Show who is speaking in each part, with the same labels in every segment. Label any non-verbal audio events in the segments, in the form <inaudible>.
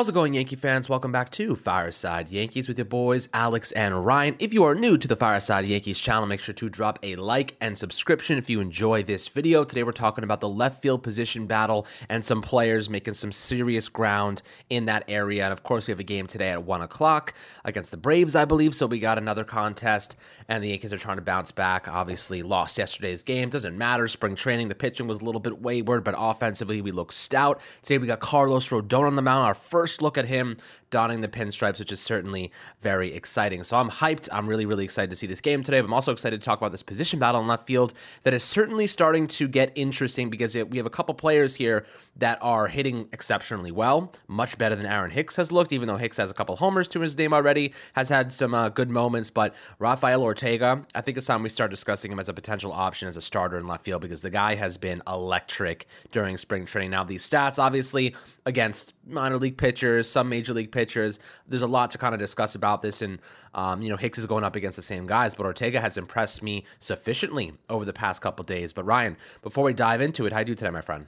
Speaker 1: How's it going, Yankee fans? Welcome back to Fireside Yankees with your boys, Alex and Ryan. If you are new to the Fireside Yankees channel, make sure to drop a like and subscription if you enjoy this video. Today, we're talking about the left field position battle and some players making some serious ground in that area. And of course, we have a game today at 1 o'clock against the Braves, I believe. So we got another contest, and the Yankees are trying to bounce back. Obviously, lost yesterday's game. Doesn't matter. Spring training, the pitching was a little bit wayward, but offensively, we look stout. Today, we got Carlos Rodon on the mound, our first first look at him donning the pinstripes, which is certainly very exciting. So I'm hyped. I'm really, really excited to see this game today. But I'm also excited to talk about this position battle in left field that is certainly starting to get interesting because we have a couple players here that are hitting exceptionally well, much better than Aaron Hicks has looked, even though Hicks has a couple homers to his name already, has had some uh, good moments. But Rafael Ortega, I think it's time we start discussing him as a potential option as a starter in left field because the guy has been electric during spring training. Now, these stats, obviously, against minor league pitchers, some major league pitchers. There's a lot to kind of discuss about this, and um, you know Hicks is going up against the same guys, but Ortega has impressed me sufficiently over the past couple days. But Ryan, before we dive into it, how do you today, my friend?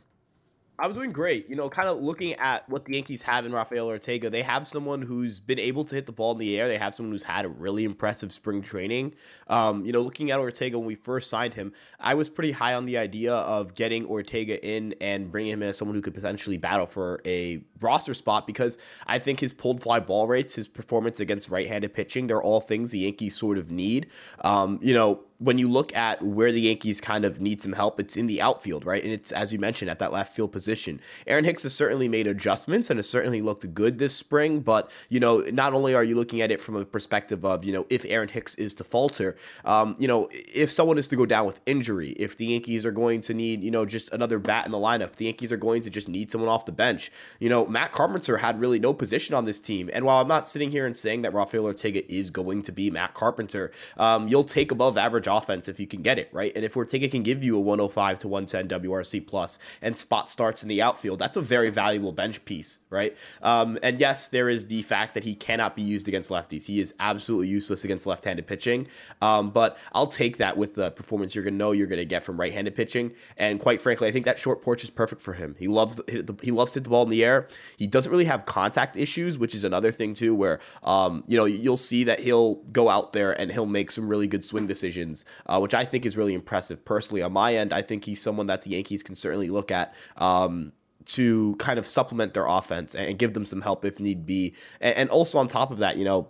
Speaker 2: I'm doing great. You know, kind of looking at what the Yankees have in Rafael Ortega, they have someone who's been able to hit the ball in the air. They have someone who's had a really impressive spring training. Um, you know, looking at Ortega when we first signed him, I was pretty high on the idea of getting Ortega in and bringing him in as someone who could potentially battle for a roster spot because I think his pulled fly ball rates, his performance against right-handed pitching, they're all things the Yankees sort of need. Um, you know, when you look at where the Yankees kind of need some help, it's in the outfield, right? And it's, as you mentioned, at that left field position. Aaron Hicks has certainly made adjustments and has certainly looked good this spring. But, you know, not only are you looking at it from a perspective of, you know, if Aaron Hicks is to falter, um, you know, if someone is to go down with injury, if the Yankees are going to need, you know, just another bat in the lineup, the Yankees are going to just need someone off the bench. You know, Matt Carpenter had really no position on this team. And while I'm not sitting here and saying that Rafael Ortega is going to be Matt Carpenter, um, you'll take above average offense if you can get it, right? And if Ortega can give you a 105 to 110 WRC plus and spot starts in the outfield, that's a very valuable bench piece, right? Um, and yes, there is the fact that he cannot be used against lefties. He is absolutely useless against left-handed pitching. Um, but I'll take that with the performance you're going to know you're going to get from right-handed pitching. And quite frankly, I think that short porch is perfect for him. He loves he loves to hit the ball in the air. He doesn't really have contact issues, which is another thing too, where um, you know you'll see that he'll go out there and he'll make some really good swing decisions. Uh, which I think is really impressive. Personally, on my end, I think he's someone that the Yankees can certainly look at. Um, to kind of supplement their offense and give them some help if need be. And, also on top of that, you know,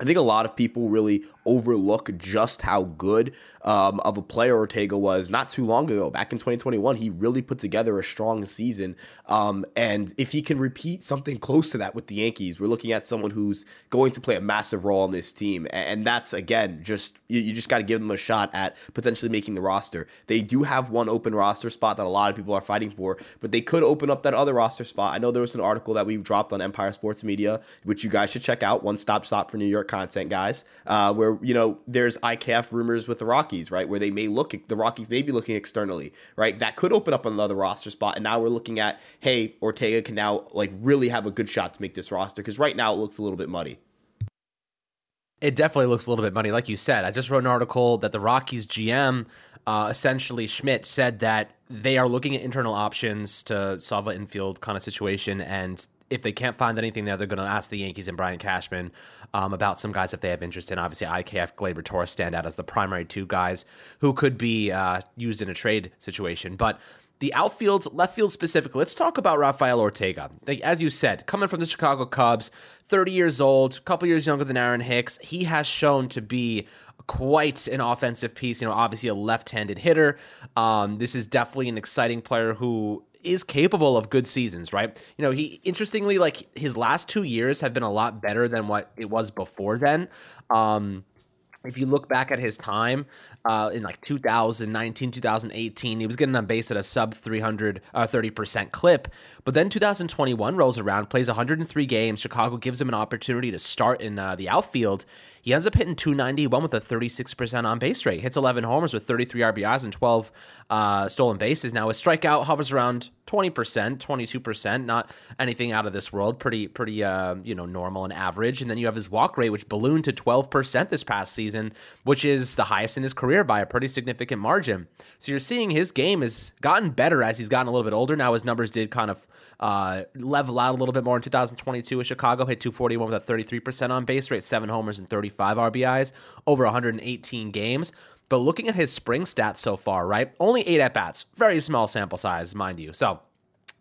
Speaker 2: I think a lot of people really overlook just how good um, of a player Ortega was not too long ago. Back in 2021, he really put together a strong season. Um, and if he can repeat something close to that with the Yankees, we're looking at someone who's going to play a massive role on this team. And that's, again, just you, you just got to give them a shot at potentially making the roster. They do have one open roster spot that a lot of people are fighting for, but they could open up that other roster spot. I know there was an article that we dropped on Empire Sports Media, which you guys should check out. One stop stop for New York content, guys, uh, where you know, there's IKF rumors with the Rockies, right? Where they may look, the Rockies may be looking externally, right? That could open up another roster spot. And now we're looking at, hey, Ortega can now like really have a good shot to make this roster because right now it looks a little bit muddy.
Speaker 1: It definitely looks a little bit muddy. Like you said, I just wrote an article that the Rockies GM, uh, essentially Schmidt, said that they are looking at internal options to solve an infield kind of situation. And if they can't find anything there, they're going to ask the Yankees and Brian Cashman um, about some guys if they have interest in. Obviously, IKF, Gleyber Torres stand out as the primary two guys who could be uh, used in a trade situation. But the outfield, left field specifically, let's talk about Rafael Ortega. Like, as you said, coming from the Chicago Cubs, 30 years old, a couple years younger than Aaron Hicks, he has shown to be quite an offensive piece. You know, obviously a left-handed hitter. Um, this is definitely an exciting player who is capable of good seasons, right? You know, he interestingly like his last two years have been a lot better than what it was before then. Um, if you look back at his time uh, in like 2019, 2018, he was getting on base at a sub 300, uh, 30% clip. But then 2021 rolls around, plays 103 games. Chicago gives him an opportunity to start in uh, the outfield. He ends up hitting 291 with a 36% on base rate. Hits 11 homers with 33 RBIs and 12 uh, stolen bases. Now his strikeout hovers around 20%, 22%, not anything out of this world. Pretty, pretty, uh, you know, normal and average. And then you have his walk rate, which ballooned to 12% this past season, which is the highest in his career by a pretty significant margin. So you're seeing his game has gotten better as he's gotten a little bit older. Now his numbers did kind of uh, level out a little bit more in 2022 with Chicago. Hit 241 with a 33% on base rate, seven homers and 35 RBIs over 118 games. But looking at his spring stats so far, right? Only eight at bats, very small sample size, mind you. So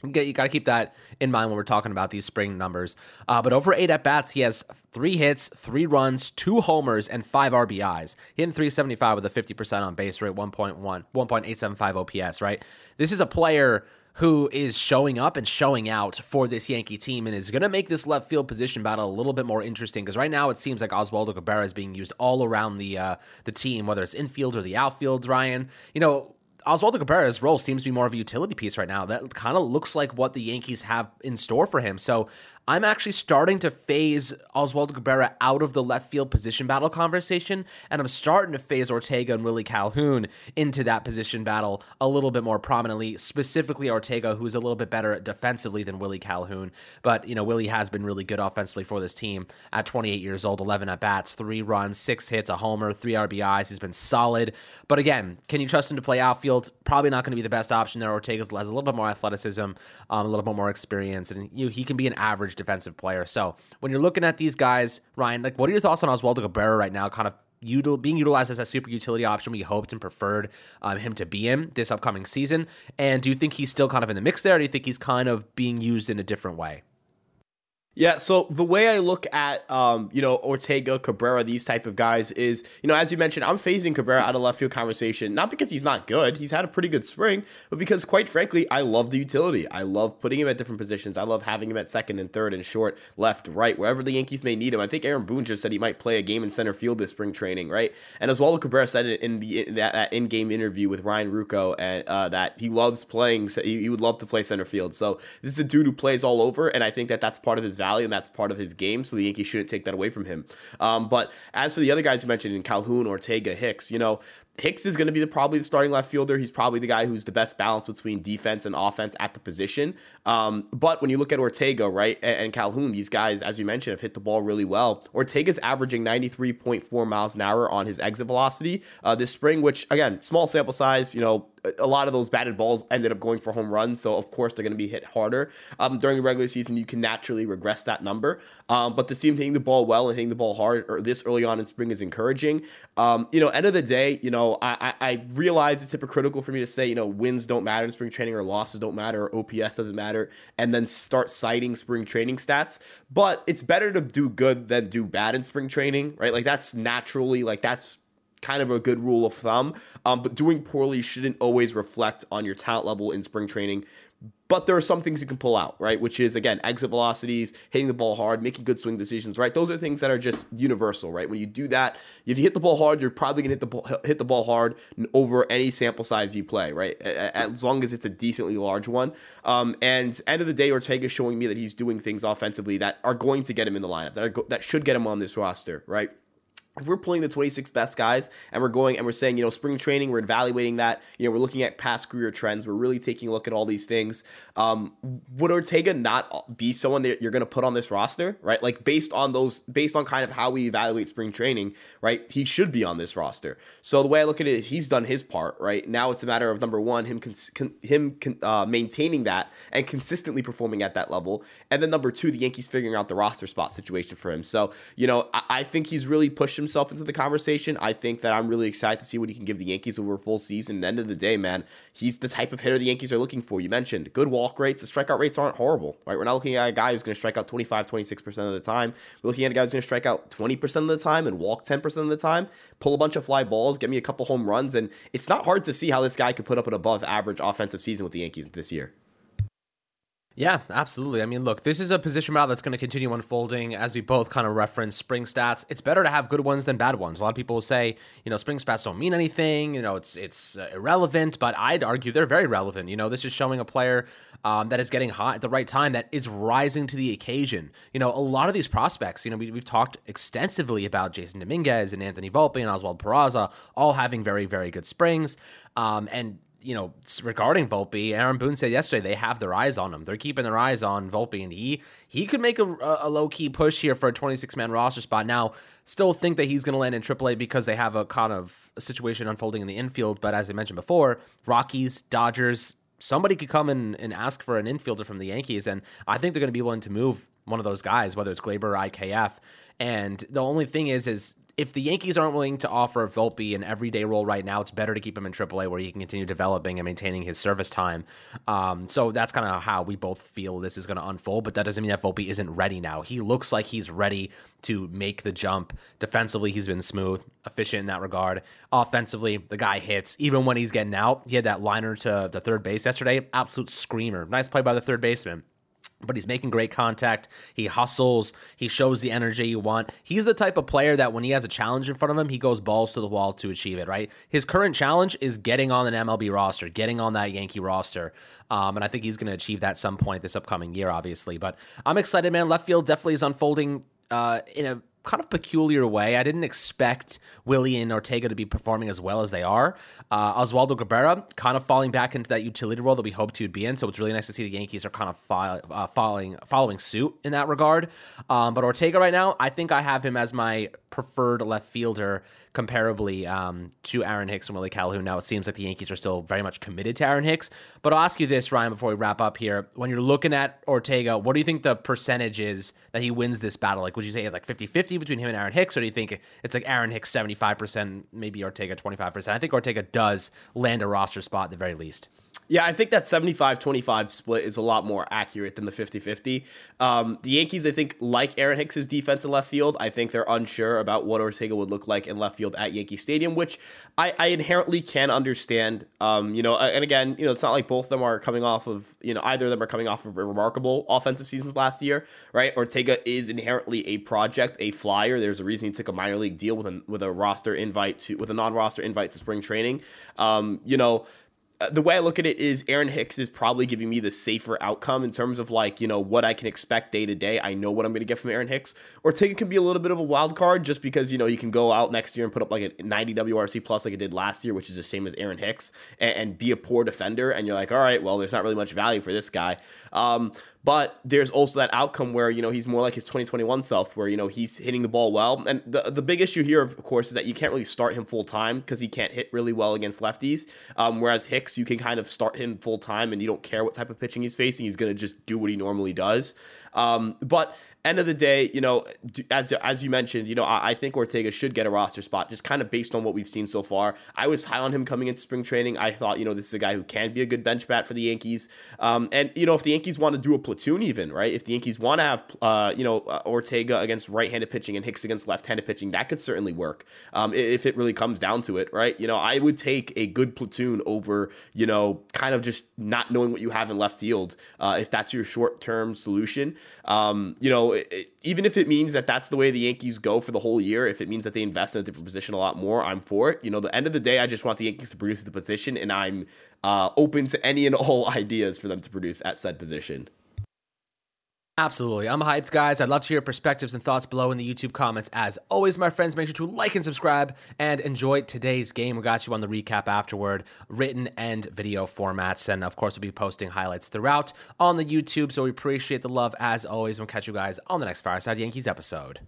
Speaker 1: you got to keep that in mind when we're talking about these spring numbers. Uh, but over eight at bats, he has three hits, three runs, two homers, and five RBIs. Hitting 375 with a 50% on base rate, 1.1, 1.875 OPS, right? This is a player who is showing up and showing out for this Yankee team and is going to make this left field position battle a little bit more interesting because right now it seems like Oswaldo Cabrera is being used all around the uh, the team, whether it's infield or the outfield. Ryan, you know, Oswaldo Cabrera's role seems to be more of a utility piece right now. That kind of looks like what the Yankees have in store for him. So I'm actually starting to phase Oswaldo Cabrera out of the left field position battle conversation, and I'm starting to phase Ortega and Willie Calhoun into that position battle a little bit more prominently. Specifically, Ortega, who's a little bit better defensively than Willie Calhoun, but you know Willie has been really good offensively for this team at 28 years old, 11 at bats, three runs, six hits, a homer, three RBIs. He's been solid, but again, can you trust him to play outfield? Probably not going to be the best option there. Ortega has a little bit more athleticism, um, a little bit more experience, and you know, he can be an average defensive player. So when you're looking at these guys, Ryan, like what are your thoughts on Oswaldo Cabrera right now? Kind of util- being utilized as a super utility option we hoped and preferred um, him to be in this upcoming season. And do you think he's still kind of in the mix there? Or do you think he's kind of being used in a different way?
Speaker 2: Yeah, so the way I look at um, you know, Ortega, Cabrera, these type of guys is, you know, as you mentioned, I'm phasing Cabrera out of left field conversation, not because he's not good, he's had a pretty good spring, but because quite frankly, I love the utility. I love putting him at different positions. I love having him at second and third and short, left, right, wherever the Yankees may need him. I think Aaron Boone just said he might play a game in center field this spring training, right? And as well Cabrera said in the in that, in-game interview with Ryan Ruocco and uh, that he loves playing he, he would love to play center field. So this is a dude who plays all over and I think that that's part of his value value, and that's part of his game. So the Yankees shouldn't take that away from him. Um, but as for the other guys you mentioned in Calhoun, Ortega, Hicks, you know, Hicks is going to be the, probably the starting left fielder. He's probably the guy who's the best balance between defense and offense at the position. Um, but when you look at Ortega, right, and, and, Calhoun, these guys, as you mentioned, have hit the ball really well. Ortega's averaging 93.4 miles an hour on his exit velocity uh, this spring, which, again, small sample size, you know, a lot of those batted balls ended up going for home runs, so of course they're going to be hit harder. Um, during the regular season, you can naturally regress that number, um, but to see him hitting the ball well and hitting the ball hard or this early on in spring is encouraging. Um, you know, end of the day, you know, I, I realize it's hypocritical for me to say, you know, wins don't matter in spring training or losses don't matter or OPS doesn't matter, and then start citing spring training stats. But it's better to do good than do bad in spring training, right? Like that's naturally like that's kind of a good rule of thumb. Um, but doing poorly shouldn't always reflect on your talent level in spring training. But there are some things you can pull out, right? Which is again exit velocities, hitting the ball hard, making good swing decisions, right? Those are things that are just universal, right? When you do that, if you hit the ball hard, you're probably gonna hit the ball, hit the ball hard over any sample size you play, right? As long as it's a decently large one. Um, and end of the day, Ortega is showing me that he's doing things offensively that are going to get him in the lineup, that are that should get him on this roster, right? If we're pulling the 26 best guys and we're going and we're saying, you know, spring training, we're evaluating that, you know, we're looking at past career trends, we're really taking a look at all these things. Um, would Ortega not be someone that you're going to put on this roster, right? Like based on those, based on kind of how we evaluate spring training, right? He should be on this roster. So the way I look at it, he's done his part, right? Now it's a matter of number one, him, cons- con- him con- uh, maintaining that and consistently performing at that level, and then number two, the Yankees figuring out the roster spot situation for him. So you know, I, I think he's really pushed himself himself into the conversation. I think that I'm really excited to see what he can give the Yankees over a full season. The end of the day, man, he's the type of hitter the Yankees are looking for. You mentioned good walk rates. The strikeout rates aren't horrible, right? We're not looking at a guy who's going to strike out 25, 26% of the time. We're looking at a guy who's going to strike out 20% of the time and walk 10% of the time, pull a bunch of fly balls, get me a couple home runs. And it's not hard to see how this guy could put up an above average offensive season with the Yankees this year.
Speaker 1: Yeah, absolutely. I mean, look, this is a position battle that's going to continue unfolding as we both kind of reference spring stats. It's better to have good ones than bad ones. A lot of people will say, you know, spring stats don't mean anything. You know, it's it's uh, irrelevant, but I'd argue they're very relevant. You know, this is showing a player um, that is getting hot at the right time, that is rising to the occasion. You know, a lot of these prospects, you know, we, have talked extensively about Jasson Dominguez and Anthony Volpe and Oswald Peraza all having very, very good springs. Um, and you know, regarding Volpe, Aaron Boone said yesterday they have their eyes on him. They're keeping their eyes on Volpe, and he he could make a, a low key push here for a 26 man roster spot. Now, still think that he's going to land in AAA because they have a kind of a situation unfolding in the infield. But as I mentioned before, Rockies, Dodgers, somebody could come and, and ask for an infielder from the Yankees, and I think they're going to be willing to move one of those guys, whether it's Gleyber or IKF. And the only thing is, is if the Yankees aren't willing to offer Volpe an everyday role right now, it's better to keep him in AAA where he can continue developing and maintaining his service time. Um, so that's kind of how we both feel this is going to unfold. But that doesn't mean that Volpe isn't ready now. He looks like he's ready to make the jump. Defensively, he's been smooth, efficient in that regard. Offensively, the guy hits even when he's getting out. He had that liner to the third base yesterday, absolute screamer. Nice play by the third baseman but he's making great contact. He hustles. He shows the energy you want. He's the type of player that when he has a challenge in front of him, he goes balls to the wall to achieve it, right? His current challenge is getting on an MLB roster, getting on that Yankee roster. Um, and I think he's going to achieve that some point this upcoming year, obviously. But I'm excited, man. Left field definitely is unfolding uh, in a kind of peculiar way. I didn't expect Willie and Ortega to be performing as well as they are. Uh, Oswaldo Cabrera kind of falling back into that utility role that we hoped he would be in. So it's really nice to see the Yankees are kind of fo- uh, following following suit in that regard. Um, but Ortega right now, I think I have him as my preferred left fielder comparably um, to Aaron Hicks and Willie Calhoun. Now it seems like the Yankees are still very much committed to Aaron Hicks. But I'll ask you this, Ryan, before we wrap up here. When you're looking at Ortega, what do you think the percentage is that he wins this battle? Like, would you say it's like 50 50 between him and Aaron Hicks, or do you think it's like Aaron Hicks 75%, maybe Ortega 25%? I think Ortega does land a roster spot at the very least.
Speaker 2: Yeah, I think that 75 25 split is a lot more accurate than the 50 50. Um, the Yankees, I think, like Aaron Hicks' defense in left field, I think they're unsure about what Ortega would look like in left field at Yankee Stadium, which I, I inherently can understand. Um, you know, and again, you know, it's not like both of them are coming off of, you know, either of them are coming off of remarkable offensive seasons last year, right? Ortega is inherently a project, a flyer. There's a reason he took a minor league deal with a, with a roster invite to, with a non roster invite to spring training. Um, you know, the way I look at it is Aaron Hicks is probably giving me the safer outcome in terms of like, you know, what I can expect day to day. I know what I'm going to get from Aaron Hicks. Or Ortega can be a little bit of a wild card just because, you know, you can go out next year and put up like a 90 WRC plus like it did last year, which is the same as Aaron Hicks, and, and be a poor defender. And you're like, all right, well, there's not really much value for this guy. Um, but there's also that outcome where, you know, he's more like his 2021 self, where, you know, he's hitting the ball well. And the, the big issue here, of course, is that you can't really start him full time because he can't hit really well against lefties. Um, whereas Hicks, you can kind of start him full time and you don't care what type of pitching he's facing. He's going to just do what he normally does. Um, but end of the day, you know, as as you mentioned, you know, I, I, think Ortega should get a roster spot, just kind of based on what we've seen so far. I was high on him coming into spring training. I thought, you know, this is a guy who can be a good bench bat for the Yankees. Um, and you know, if the Yankees want to do a platoon, even right, if the Yankees want to have, uh, you know, uh, Ortega against right-handed pitching and Hicks against left-handed pitching, that could certainly work. Um, if it really comes down to it, right? You know, I would take a good platoon over, you know, kind of just not knowing what you have in left field uh, if that's your short-term solution. Um, you know, it, even if it means that that's the way the Yankees go for the whole year, if it means that they invest in a different position a lot more, I'm for it. You know, the end of the day, I just want the Yankees to produce the position, and I'm uh, open to any and all <laughs> ideas for them to produce at said position.
Speaker 1: Absolutely. I'm hyped, guys. I'd love to hear your perspectives and thoughts below in the YouTube comments. As always, my friends, make sure to like and subscribe and enjoy today's game. We got you on the recap afterward, written and video formats. And of course, we'll be posting highlights throughout on the YouTube. So we appreciate the love as always. We'll catch you guys on the next Fireside Yankees episode.